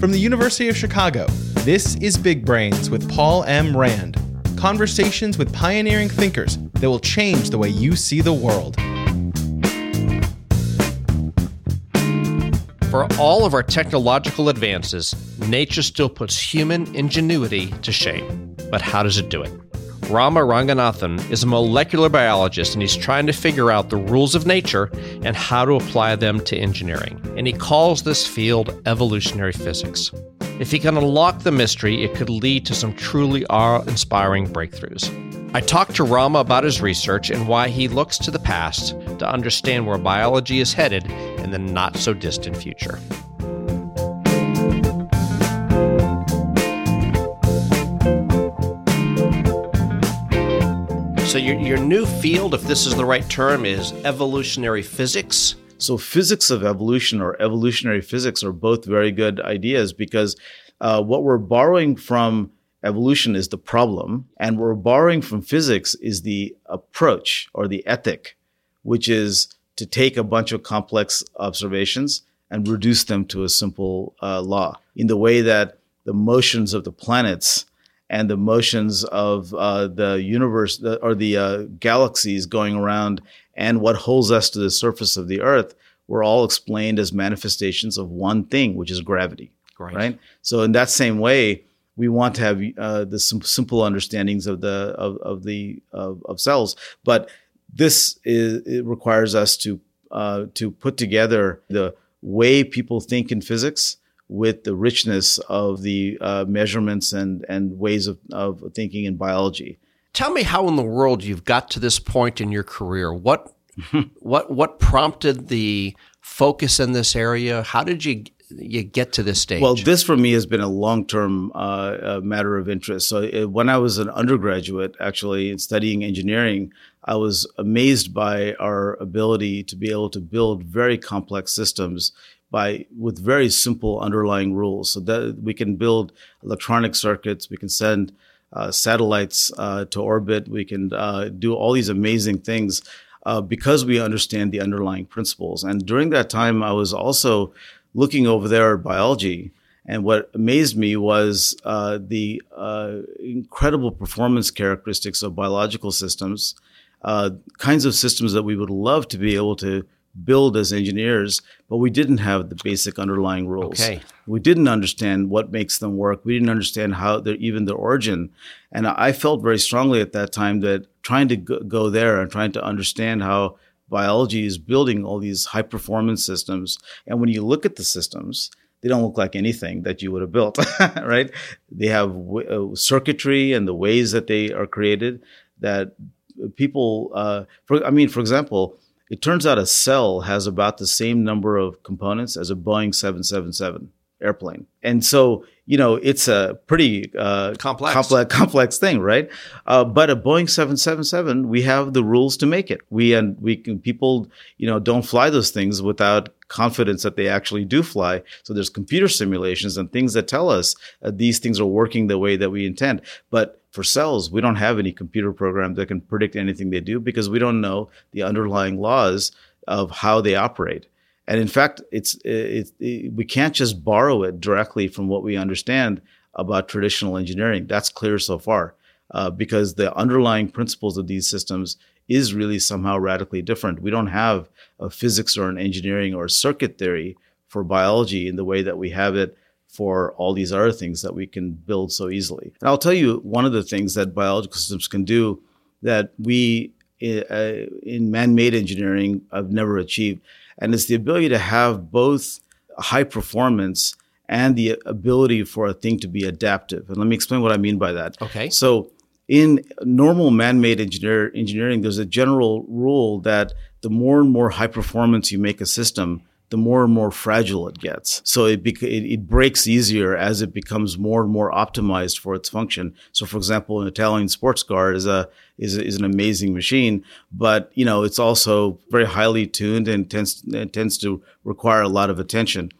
From the University of Chicago, this is Big Brains with Paul M. Rand. Conversations with pioneering thinkers that will change the way you see the world. For all of our technological advances, nature still puts human ingenuity to shame. But how does it do it? Rama Ranganathan is a molecular biologist and he's trying to figure out the rules of nature and how to apply them to engineering. And he calls this field evolutionary physics. If he can unlock the mystery, it could lead to some truly awe inspiring breakthroughs. I talked to Rama about his research and why he looks to the past to understand where biology is headed in the not so distant future. So, your, your new field, if this is the right term, is evolutionary physics. So, physics of evolution or evolutionary physics are both very good ideas because uh, what we're borrowing from evolution is the problem, and what we're borrowing from physics is the approach or the ethic, which is to take a bunch of complex observations and reduce them to a simple uh, law in the way that the motions of the planets and the motions of uh, the universe the, or the uh, galaxies going around and what holds us to the surface of the earth were all explained as manifestations of one thing, which is gravity. Right. right? So, in that same way, we want to have uh, the sim- simple understandings of the of, of the of, of cells, but this is it requires us to uh, to put together the way people think in physics with the richness of the uh, measurements and, and ways of, of thinking in biology. Tell me how in the world you've got to this point in your career. What what what prompted the focus in this area? How did you you get to this stage? Well, this for me has been a long term uh, matter of interest. So it, uh, when I was an undergraduate, actually studying engineering, I was amazed by our ability to be able to build very complex systems by with very simple underlying rules. So that we can build electronic circuits, we can send uh, satellites uh, to orbit, we can uh, do all these amazing things uh, because we understand the underlying principles. And during that time, I was also looking over there at biology. And what amazed me was uh, the uh, incredible performance characteristics of biological systems, kinds of systems that we would love to be able to build as engineers, but we didn't have the basic underlying rules. Okay. We didn't understand what makes them work. We didn't understand how they're even their origin. And I felt very strongly at that time that trying to go there and trying to understand how biology is building all these high performance systems. And when you look at the systems, they don't look like anything that you would have built, right? They have w- uh, circuitry and the ways that they are created that people, uh, for, I mean, for example, it turns out a cell has about the same number of components as a Boeing 777 airplane. And so, you know, it's a pretty uh, complex. complex, complex thing, right? Uh, but a Boeing 777, we have the rules to make it. We and we can people, you know, don't fly those things without confidence that they actually do fly. So there's computer simulations and things that tell us uh, these things are working the way that we intend. But for cells, we don't have any computer program that can predict anything they do because we don't know the underlying laws of how they operate. And in fact, it's, it, it, we can't just borrow it directly from what we understand about traditional engineering. That's clear so far, uh, because the underlying principles of these systems is really somehow radically different. We don't have a physics or an engineering or circuit theory for biology in the way that we have it for all these other things that we can build so easily. And I'll tell you one of the things that biological systems can do that we uh, in man-made engineering have never achieved, and it's the ability to have both high performance and the ability for a thing to be adaptive. And let me explain what I mean by that. Okay. So in normal man-made engineer, engineering, there's a general rule that the more and more high performance you make a system, the more and more fragile it gets. So it, bec- it, it, breaks easier as it becomes more and more optimized for its function. So, for example, an Italian sports car is a is, is an amazing machine, but you know it's also very highly tuned and tends and tends to require a lot of attention.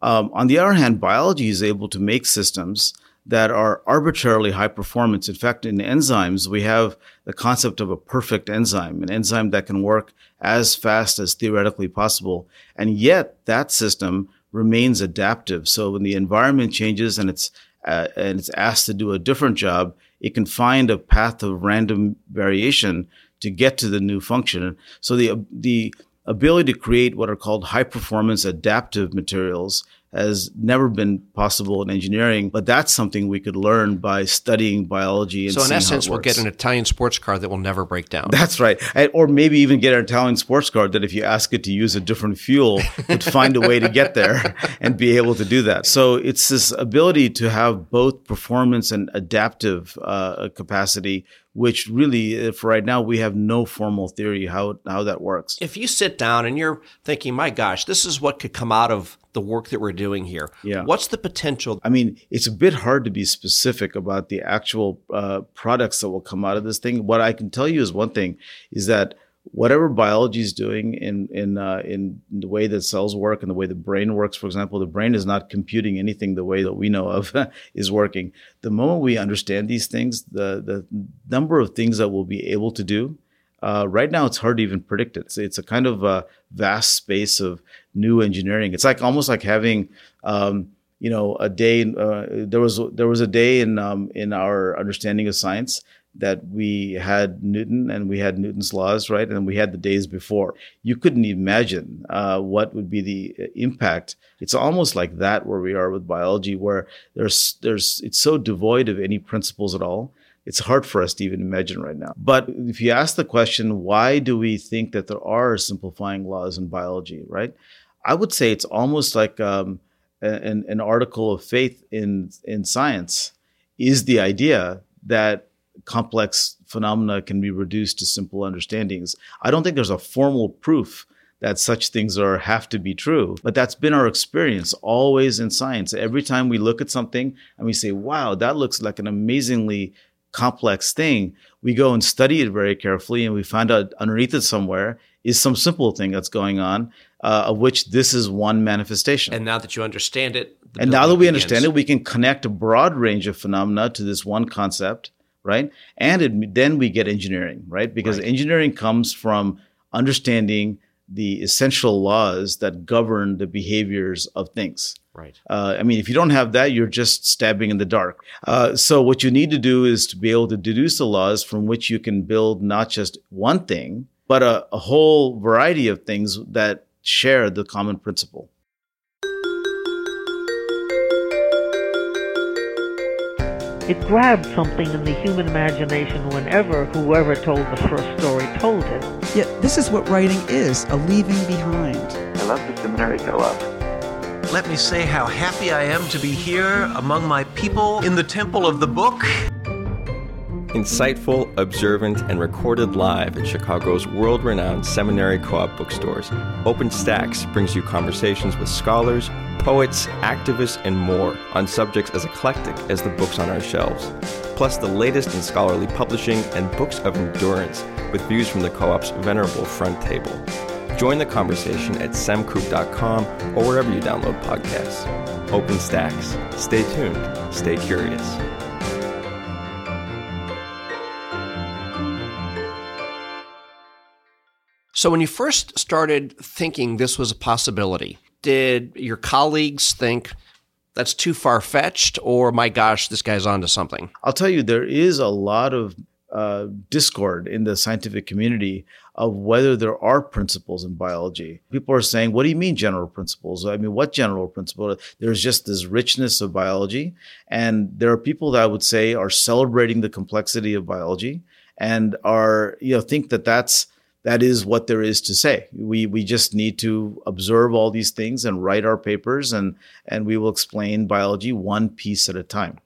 Um, on the other hand, biology is able to make systems that are arbitrarily high performance. In fact, in enzymes, we have the concept of a perfect enzyme, an enzyme that can work as fast as theoretically possible. And yet, that system remains adaptive. So when the environment changes and it's uh, and it's asked to do a different job, it can find a path of random variation to get to the new function. So the the ability to create what are called high performance adaptive materials has never been possible in engineering, but that's something we could learn by studying biology. And so, in essence, we'll get an Italian sports car that will never break down. That's right, and, or maybe even get an Italian sports car that, if you ask it to use a different fuel, would find a way to get there and be able to do that. So, it's this ability to have both performance and adaptive uh, capacity which really, for right now, we have no formal theory how how that works. If you sit down and you're thinking, "My gosh, this is what could come out of the work that we're doing here," yeah. what's the potential? I mean, it's a bit hard to be specific about the actual uh, products that will come out of this thing. What I can tell you is one thing: is that whatever biology is doing in in uh, in the way that cells work and the way the brain works, for example, the brain is not computing anything the way that we know of is working. The moment we understand these things, the the number of things that we'll be able to do. Uh, right now, it's hard to even predict it. It's, it's a kind of a vast space of new engineering. It's like almost like having, um, you know, a day. Uh, there was there was a day in um, in our understanding of science that we had Newton and we had Newton's laws, right? And we had the days before. You couldn't imagine uh, what would be the uh, impact. It's almost like that where we are with biology, where there's there's it's so devoid of any principles at all. It's hard for us to even imagine right now. But if you ask the question, why do we think that there are simplifying laws in biology, right? I would say it's almost like um, an, an article of faith in in science is the idea that complex phenomena can be reduced to simple understandings. I don't think there's a formal proof that such things are have to be true, but that's been our experience always in science. Every time we look at something and we say, "Wow, that looks like an amazingly complex thing," we go and study it very carefully and we find out underneath it somewhere is some simple thing that's going on, uh, of which this is one manifestation. And now that you understand it, and now that we begins. understand it, we can connect a broad range of phenomena to this one concept right? And it, then we get engineering, right? Because right. engineering comes from understanding the essential laws that govern the behaviors of things. Right. Uh, I mean, if you don't have that, you're just stabbing in the dark. Uh, so what you need to do is to be able to deduce the laws from which you can build not just one thing, but a, a whole variety of things that share the common principle. It grabbed something in the human imagination whenever whoever told the first story told it. Yet this is what writing is a leaving behind. I love the seminary co op. Let me say how happy I am to be here among my people in the temple of the book. Insightful, observant, and recorded live at Chicago's world renowned seminary co op bookstores, Open Stacks brings you conversations with scholars, poets, activists, and more on subjects as eclectic as the books on our shelves, plus the latest in scholarly publishing and books of endurance with views from the co op's venerable front table. Join the conversation at semcoop.com or wherever you download podcasts. Open Stacks. Stay tuned. Stay curious. So, when you first started thinking this was a possibility, did your colleagues think that's too far fetched, or my gosh, this guy's onto something? I'll tell you, there is a lot of uh, discord in the scientific community of whether there are principles in biology. People are saying, what do you mean general principles? I mean, what general principle? There's just this richness of biology. And there are people that I would say are celebrating the complexity of biology and are, you know, think that that's that is what there is to say. We we just need to observe all these things and write our papers and and we will explain biology one piece at a time,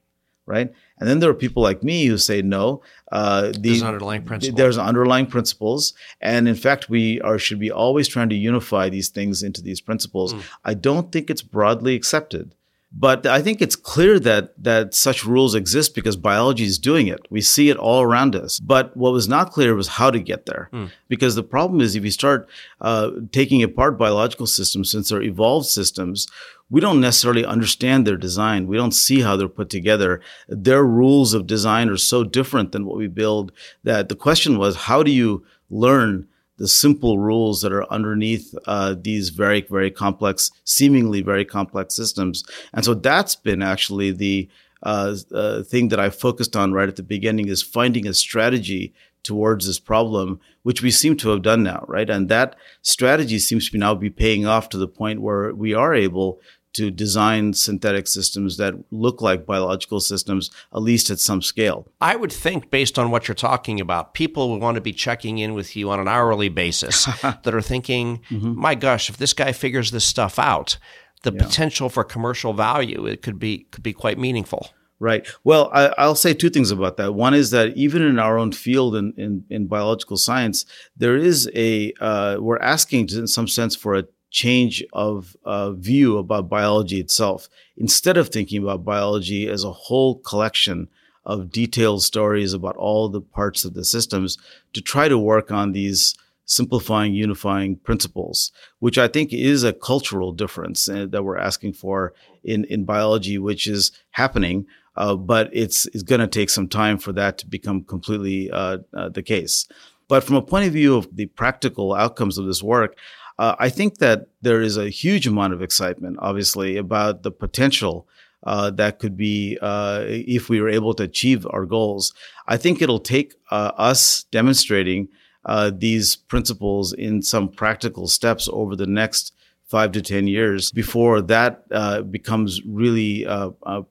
right? And then there are people like me who say no. Uh, the, there's underlying principles. There's underlying principles, and in fact, we are should be always trying to unify these things into these principles. Mm. I don't think it's broadly accepted. But I think it's clear that that such rules exist because biology is doing it. We see it all around us. But what was not clear was how to get there. Mm. Because the problem is, if you start uh, taking apart biological systems, since they're evolved systems, we don't necessarily understand their design. We don't see how they're put together. Their rules of design are so different than what we build that the question was, how do you learn the simple rules that are underneath uh, these very, very complex, seemingly very complex systems. And so that's been actually the uh, uh, thing that I focused on right at the beginning is finding a strategy towards this problem, which we seem to have done now, right? And that strategy seems to now be paying off to the point where we are able to design synthetic systems that look like biological systems, at least at some scale. I would think, based on what you're talking about, people would want to be checking in with you on an hourly basis that are thinking, mm-hmm. my gosh, if this guy figures this stuff out, the yeah. potential for commercial value it could be could be quite meaningful. Right. Well, I, will say two things about that. One is that even in our own field in, in, in biological science, there is a, uh, we're asking in some sense for a change of uh, view about biology itself. Instead of thinking about biology as a whole collection of detailed stories about all the parts of the systems, to try to work on these simplifying, unifying principles, which I think is a cultural difference uh, that we're asking for in, in biology, which is happening. Uh, but it's, it's going to take some time for that to become completely uh, uh, the case. But from a point of view of the practical outcomes of this work, uh, I think that there is a huge amount of excitement, obviously, about the potential uh, that could be uh, if we were able to achieve our goals. I think it'll take uh, us demonstrating uh, these principles in some practical steps over the next five to 10 years before that uh, becomes really, I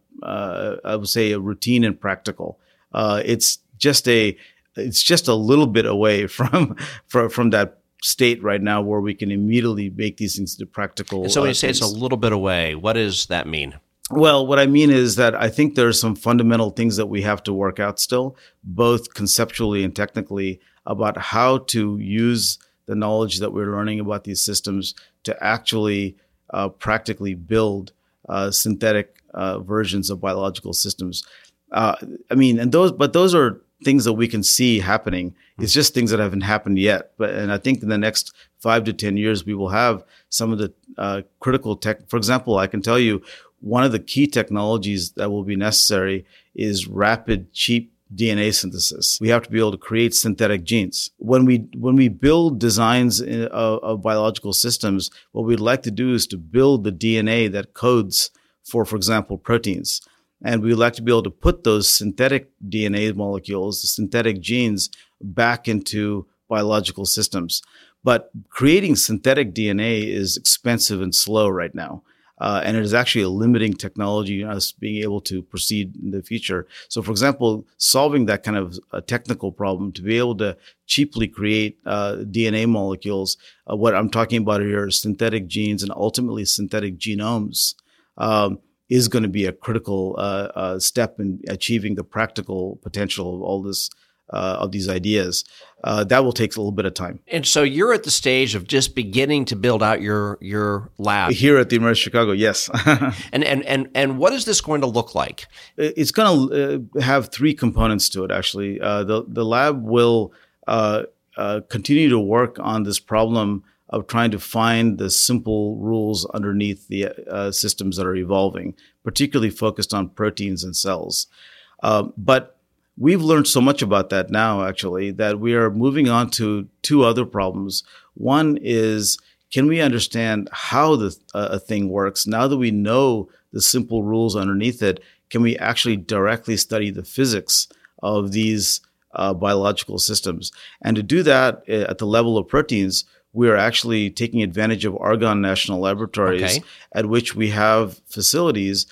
would say, a routine and practical. it's just a it's just a little bit away from from, from that state right now where we can immediately make these things into practical. And so when you uh, say it's a little bit away, what does that mean? Well, what I mean is that I think there are some fundamental things that we have to work out still, both conceptually and technically, about how to use the knowledge that we're learning about these systems to actually uh, practically build uh, synthetic uh, versions of biological systems. Uh, I mean, and those, but those are things that we can see happening. It's just things that haven't happened yet. But and I think in the next five to ten years, we will have some of the uh, critical tech. For example, I can tell you one of the key technologies that will be necessary is rapid, cheap DNA synthesis. We have to be able to create synthetic genes. When we when we build designs in, of, of biological systems, what we'd like to do is to build the DNA that codes for, for example, proteins. And we would like to be able to put those synthetic DNA molecules, the synthetic genes, back into biological systems. But creating synthetic DNA is expensive and slow right now. Uh, and it is actually a limiting technology in us being able to proceed in the future. So, for example, solving that kind of a technical problem to be able to cheaply create uh, DNA molecules, uh, what I'm talking about here is synthetic genes and ultimately synthetic genomes. Um, is going to be a critical uh, uh, step in achieving the practical potential of all this uh, of these ideas. Uh, that will take a little bit of time. And so you're at the stage of just beginning to build out your your lab here at the University of Chicago. Yes. and and and and what is this going to look like? It's going to uh, have three components to it. Actually, uh, the the lab will continue to work on this problem of trying to find the simple rules underneath the uh, systems that are evolving, particularly focused on proteins and cells. Uh, but we've learned so much about that now, actually, that we are moving on to two other problems. One is can we understand how the, uh, a thing works now that we know the simple rules underneath it? Can we actually directly study the physics of these uh, biological systems? And to do that uh, at the level of proteins, we are actually taking advantage of Argonne National Laboratories, okay. at which we have facilities,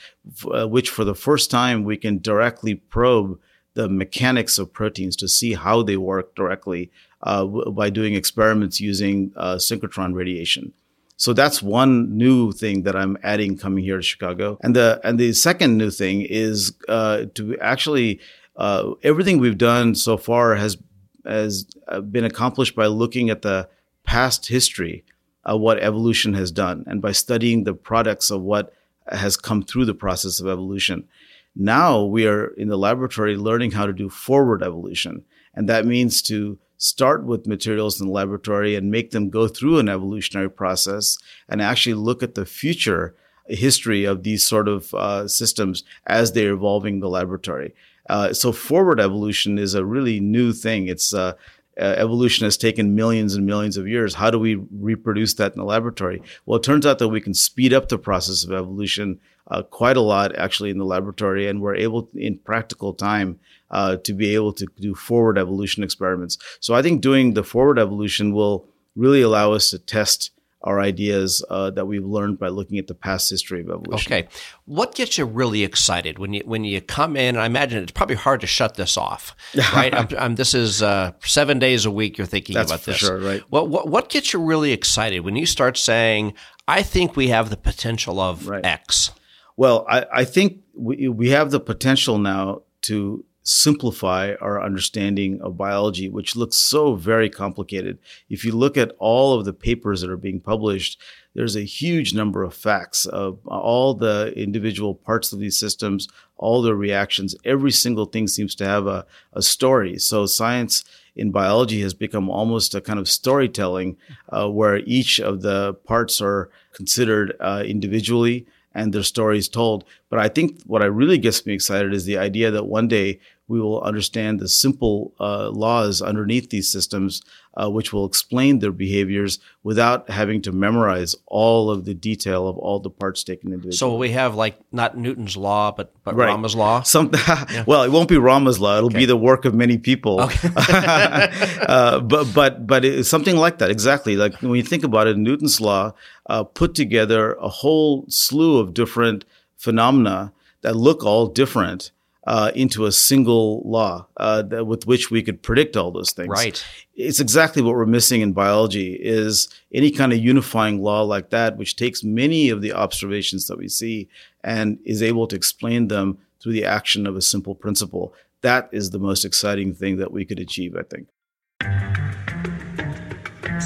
uh, which for the first time we can directly probe the mechanics of proteins to see how they work directly uh, w- by doing experiments using uh, synchrotron radiation. So that's one new thing that I'm adding coming here to Chicago. And the and the second new thing is uh, to actually uh, everything we've done so far has has uh, been accomplished by looking at the past history of what evolution has done and by studying the products of what has come through the process of evolution. Now we are in the laboratory learning how to do forward evolution. And that means to start with materials in the laboratory and make them go through an evolutionary process and actually look at the future history of these sort of uh, systems as they're evolving in the laboratory. Uh, so forward evolution is a really new thing. It's uh, uh, evolution has taken millions and millions of years. How do we reproduce that in the laboratory? Well, it turns out that we can speed up the process of evolution uh, quite a lot actually in the laboratory, and we're able in practical time uh, to be able to do forward evolution experiments. So I think doing the forward evolution will really allow us to test our ideas uh, that we've learned by looking at the past history of evolution. Okay, what gets you really excited when you when you come in? I imagine it's probably hard to shut this off, right? I'm, I'm, this is uh, seven days a week. You're thinking That's about for this, sure, right? What, what what gets you really excited when you start saying, "I think we have the potential of Right. X"? Well, I, I think we, we have the potential now to simplify our understanding of biology, which looks so very complicated. If you look at all of the papers that are being published, there's a huge number of facts of all the individual parts of these systems, all the reactions. Every single thing seems to have a, a story. So science in biology has become almost a kind of storytelling uh, where each of the parts are considered uh, individually and their stories told. But I think what I really gets me excited is the idea that one day we will understand the simple uh, laws underneath these systems, uh, which will explain their behaviors without having to memorize all of the detail of all the parts taken individually. So we have like not Newton's law, but but Right. Rama's law. Some, well, it won't be Rama's law. It'll be the work of many people. uh, but but but it's something like that exactly. Like when you think about it, Newton's law uh, put together a whole slew of different phenomena that look all different uh, into a single law uh, that, with which we could predict all those things. Right. It's exactly what we're missing in biology is any kind of unifying law like that, which takes many of the observations that we see and is able to explain them through the action of a simple principle. That is the most exciting thing that we could achieve, I think.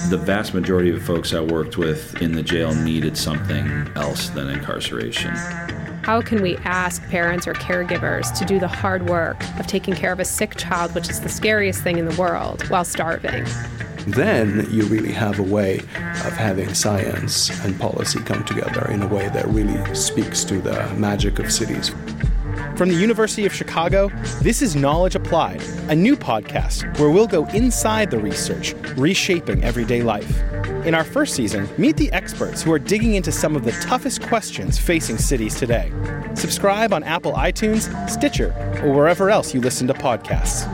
The vast majority of folks I worked with in the jail needed something else than incarceration. How can we ask parents or caregivers to do the hard work of taking care of a sick child, which is the scariest thing in the world, while starving? then you really have a way of having science and policy come together in a way that really speaks to the magic of cities. From the University of Chicago, this is Knowledge Applied, a new podcast where we'll go inside the research, reshaping everyday life. In our first season, meet the experts who are digging into some of the toughest questions facing cities today. Subscribe on Apple iTunes, Stitcher, or wherever else you listen to podcasts.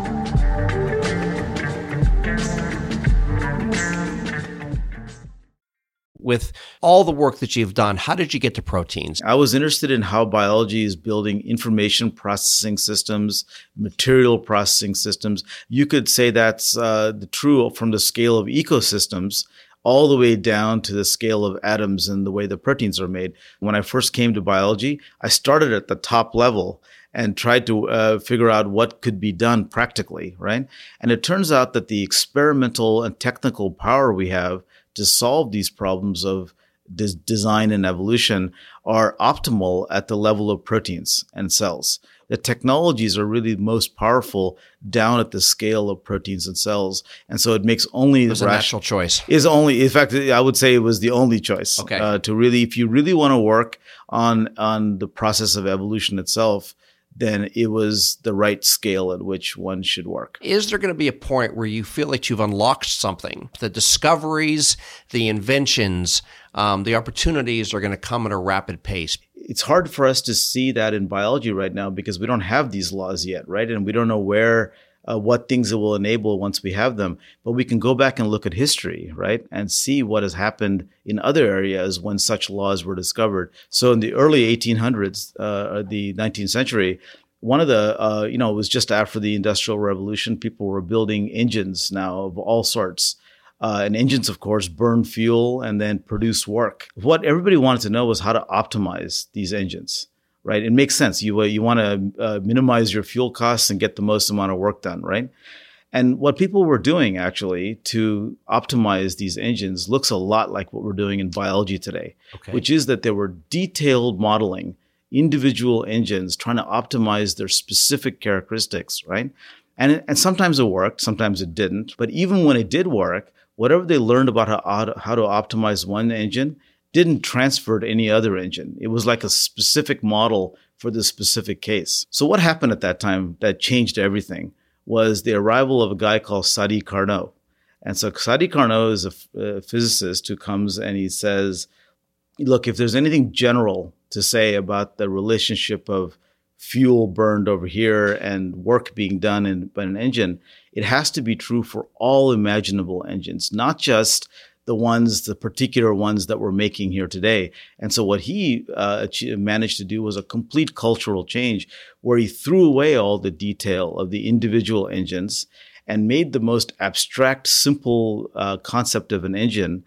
With all the work that you've done, how did you get to proteins? I was interested in how biology is building information processing systems, material processing systems. You could say that's uh, true from the scale of ecosystems all the way down to the scale of atoms and the way the proteins are made. When I first came to biology, I started at the top level and tried to uh, figure out what could be done practically, right? And it turns out that the experimental and technical power we have to solve these problems of des- design and evolution are optimal at the level of proteins and cells. The technologies are really most powerful down at the scale of proteins and cells, and so it makes only It was a ration- natural choice. is only in fact I would say it was the only choice Okay. uh, to really if you really want to work on on the process of evolution itself then it was the right scale at which one should work Is there going to be a point where you feel like you've unlocked something? The discoveries, the inventions, um, the opportunities are going to come at a rapid pace. it's hard for us to see that in biology right now because we don't have these laws yet right? And we don't know where uh, what things it will enable once we have them. But we can go back and look at history right? And see what has happened in other areas when such laws were discovered. So in the early 1800s uh, the 19th century one of the uh, you know it was just after the industrial revolution people were building engines now of all sorts uh, and engines, of course, burn fuel and then produce work. What everybody wanted to know was how to optimize these engines, right? It makes sense. You uh, you want to uh, minimize your fuel costs and get the most amount of work done, right? And what people were doing actually to optimize these engines looks a lot like what we're doing in biology today, Okay. which is that they were detailed modeling individual engines trying to optimize their specific characteristics, right? And, and sometimes it worked, sometimes it didn't. But even when it did work, whatever they learned about how, how to optimize one engine didn't transfer to any other engine. It was like a specific model for this specific case. So what happened at that time that changed everything was the arrival of a guy called Sadi Carnot. And so Sadi Carnot is a, a physicist who comes and he says, look, if there's anything general to say about the relationship of fuel burned over here and work being done in, in an engine, it has to be true for all imaginable engines, not just the ones, the particular ones that we're making here today. And so what he uh, managed to do was a complete cultural change where he threw away all the detail of the individual engines and made the most abstract, simple uh, concept of an engine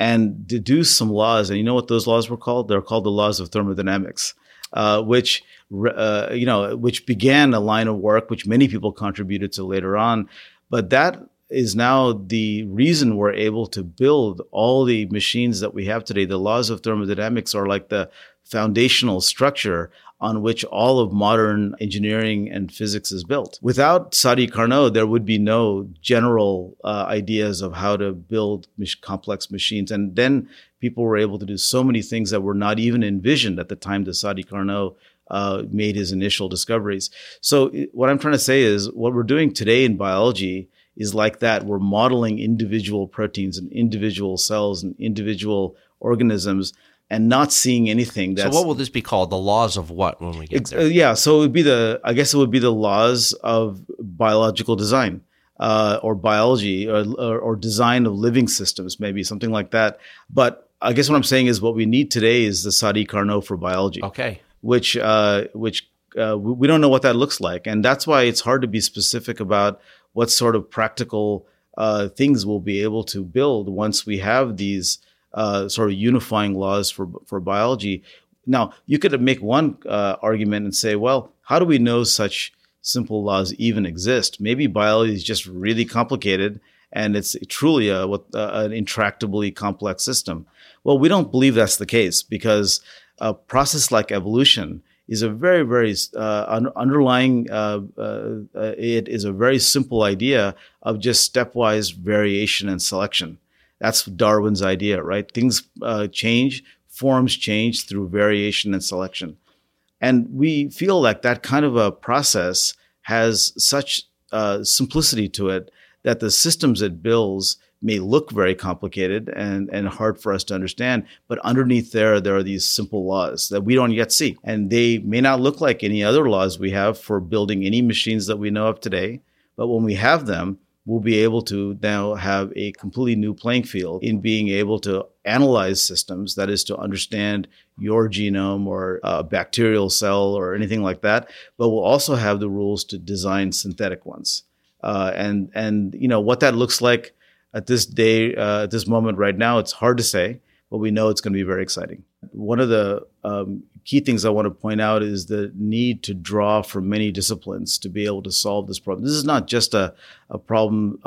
and deduced some laws. And you know what those laws were called? They're called the laws of thermodynamics, uh, which uh, you know, which began a line of work which many people contributed to later on. But that is now the reason we're able to build all the machines that we have today. The laws of thermodynamics are like the foundational structure on which all of modern engineering and physics is built. Without Sadi Carnot, there would be no general uh, ideas of how to build complex machines. And then people were able to do so many things that were not even envisioned at the time that Sadi Carnot uh, made his initial discoveries. So, what I'm trying to say is what we're doing today in biology is like that. We're modeling individual proteins and individual cells and individual organisms and not seeing anything. That's, so what will this be called? The laws of what when we get there? Uh, yeah, so it would be the I guess it would be the laws of biological design. Uh, or biology or, or, or, design of living systems, maybe something like that. But I guess what I'm saying is what we need today is the Sadi Carnot for biology. Okay. Which, uh, which uh, we don't know what that looks like. And that's why it's hard to be specific about what sort of practical uh, things we'll be able to build once we have these uh, sort of unifying laws for for biology. Now, you could make one uh, argument and say, well, how do we know such simple laws even exist? Maybe biology is just really complicated and it's truly a, what, uh, an intractably complex system. Well, we don't believe that's the case because a process like evolution is a very, very uh, un- underlying. Uh, uh, uh, it is a very simple idea of just stepwise variation and selection. That's Darwin's idea, right? Things uh, change, forms change through variation and selection. And we feel like that kind of a process has such uh, simplicity to it that the systems it builds may look very complicated and, and hard for us to understand, but underneath there, there are these simple laws that we don't yet see. And they may not look like any other laws we have for building any machines that we know of today. But when we have them, we'll be able to now have a completely new playing field in being able to analyze systems, that is, to understand your genome or a bacterial cell or anything like that. But we'll also have the rules to design synthetic ones. Uh, and and you know what that looks like at this day, uh, at this moment right now, it's hard to say, but we know it's going to be very exciting. One of the um, key things I want to point out is the need to draw from many disciplines to be able to solve this problem. This is not just a, a problem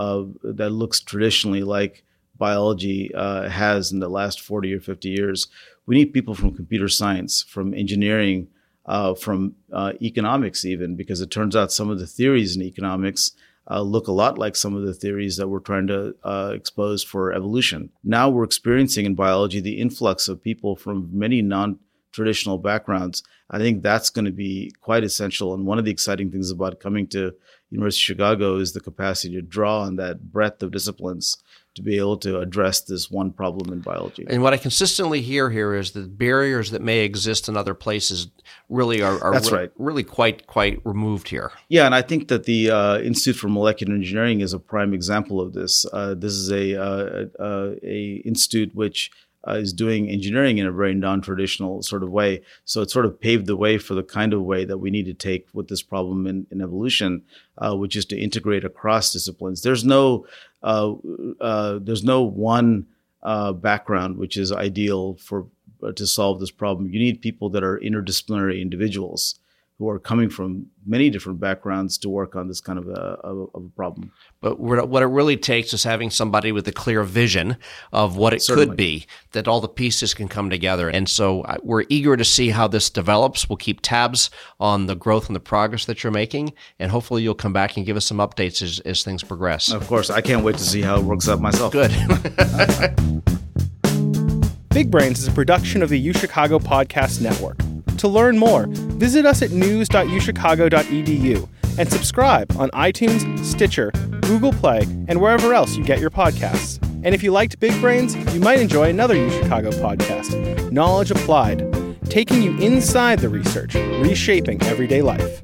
that looks traditionally like biology uh, has in the last 40 or 50 years. We need people from computer science, from engineering, uh, from uh, economics, even, because it turns out some of the theories in economics uh, look a lot like some of the theories that we're trying to uh, expose for evolution. Now we're experiencing in biology the influx of people from many non traditional backgrounds, I think that's going to be quite essential. And one of the exciting things about coming to University of Chicago is the capacity to draw on that breadth of disciplines to be able to address this one problem in biology. And what I consistently hear here is that barriers that may exist in other places really are, are That's re- right. really quite quite removed here. Yeah, and I think that the uh, Institute for Molecular Engineering is a prime example of this. Uh, this is a, uh, uh a institute which uh, is doing engineering in a very non-traditional sort of way. So it sort of paved the way for the kind of way that we need to take with this problem in, in evolution, uh, which is to integrate across disciplines. There's no uh, uh there's no one uh, background which is ideal for uh, to solve this problem. You need people that are interdisciplinary individuals who are coming from many different backgrounds to work on this kind of a, of a problem. But what it really takes is having somebody with a clear vision of what it Certainly. could be, that all the pieces can come together. And so we're eager to see how this develops. We'll keep tabs on the growth and the progress that you're making. And hopefully you'll come back and give us some updates as, as things progress. Of course. I can't wait to see how it works out myself. Good. Big Brains is a production of the UChicago Podcast Network. To learn more, visit us at news.uchicago.edu and subscribe on iTunes, Stitcher, Google Play, and wherever else you get your podcasts. And if you liked Big Brains, you might enjoy another U Chicago podcast, Knowledge Applied, taking you inside the research, reshaping everyday life.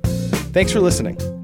Thanks for listening.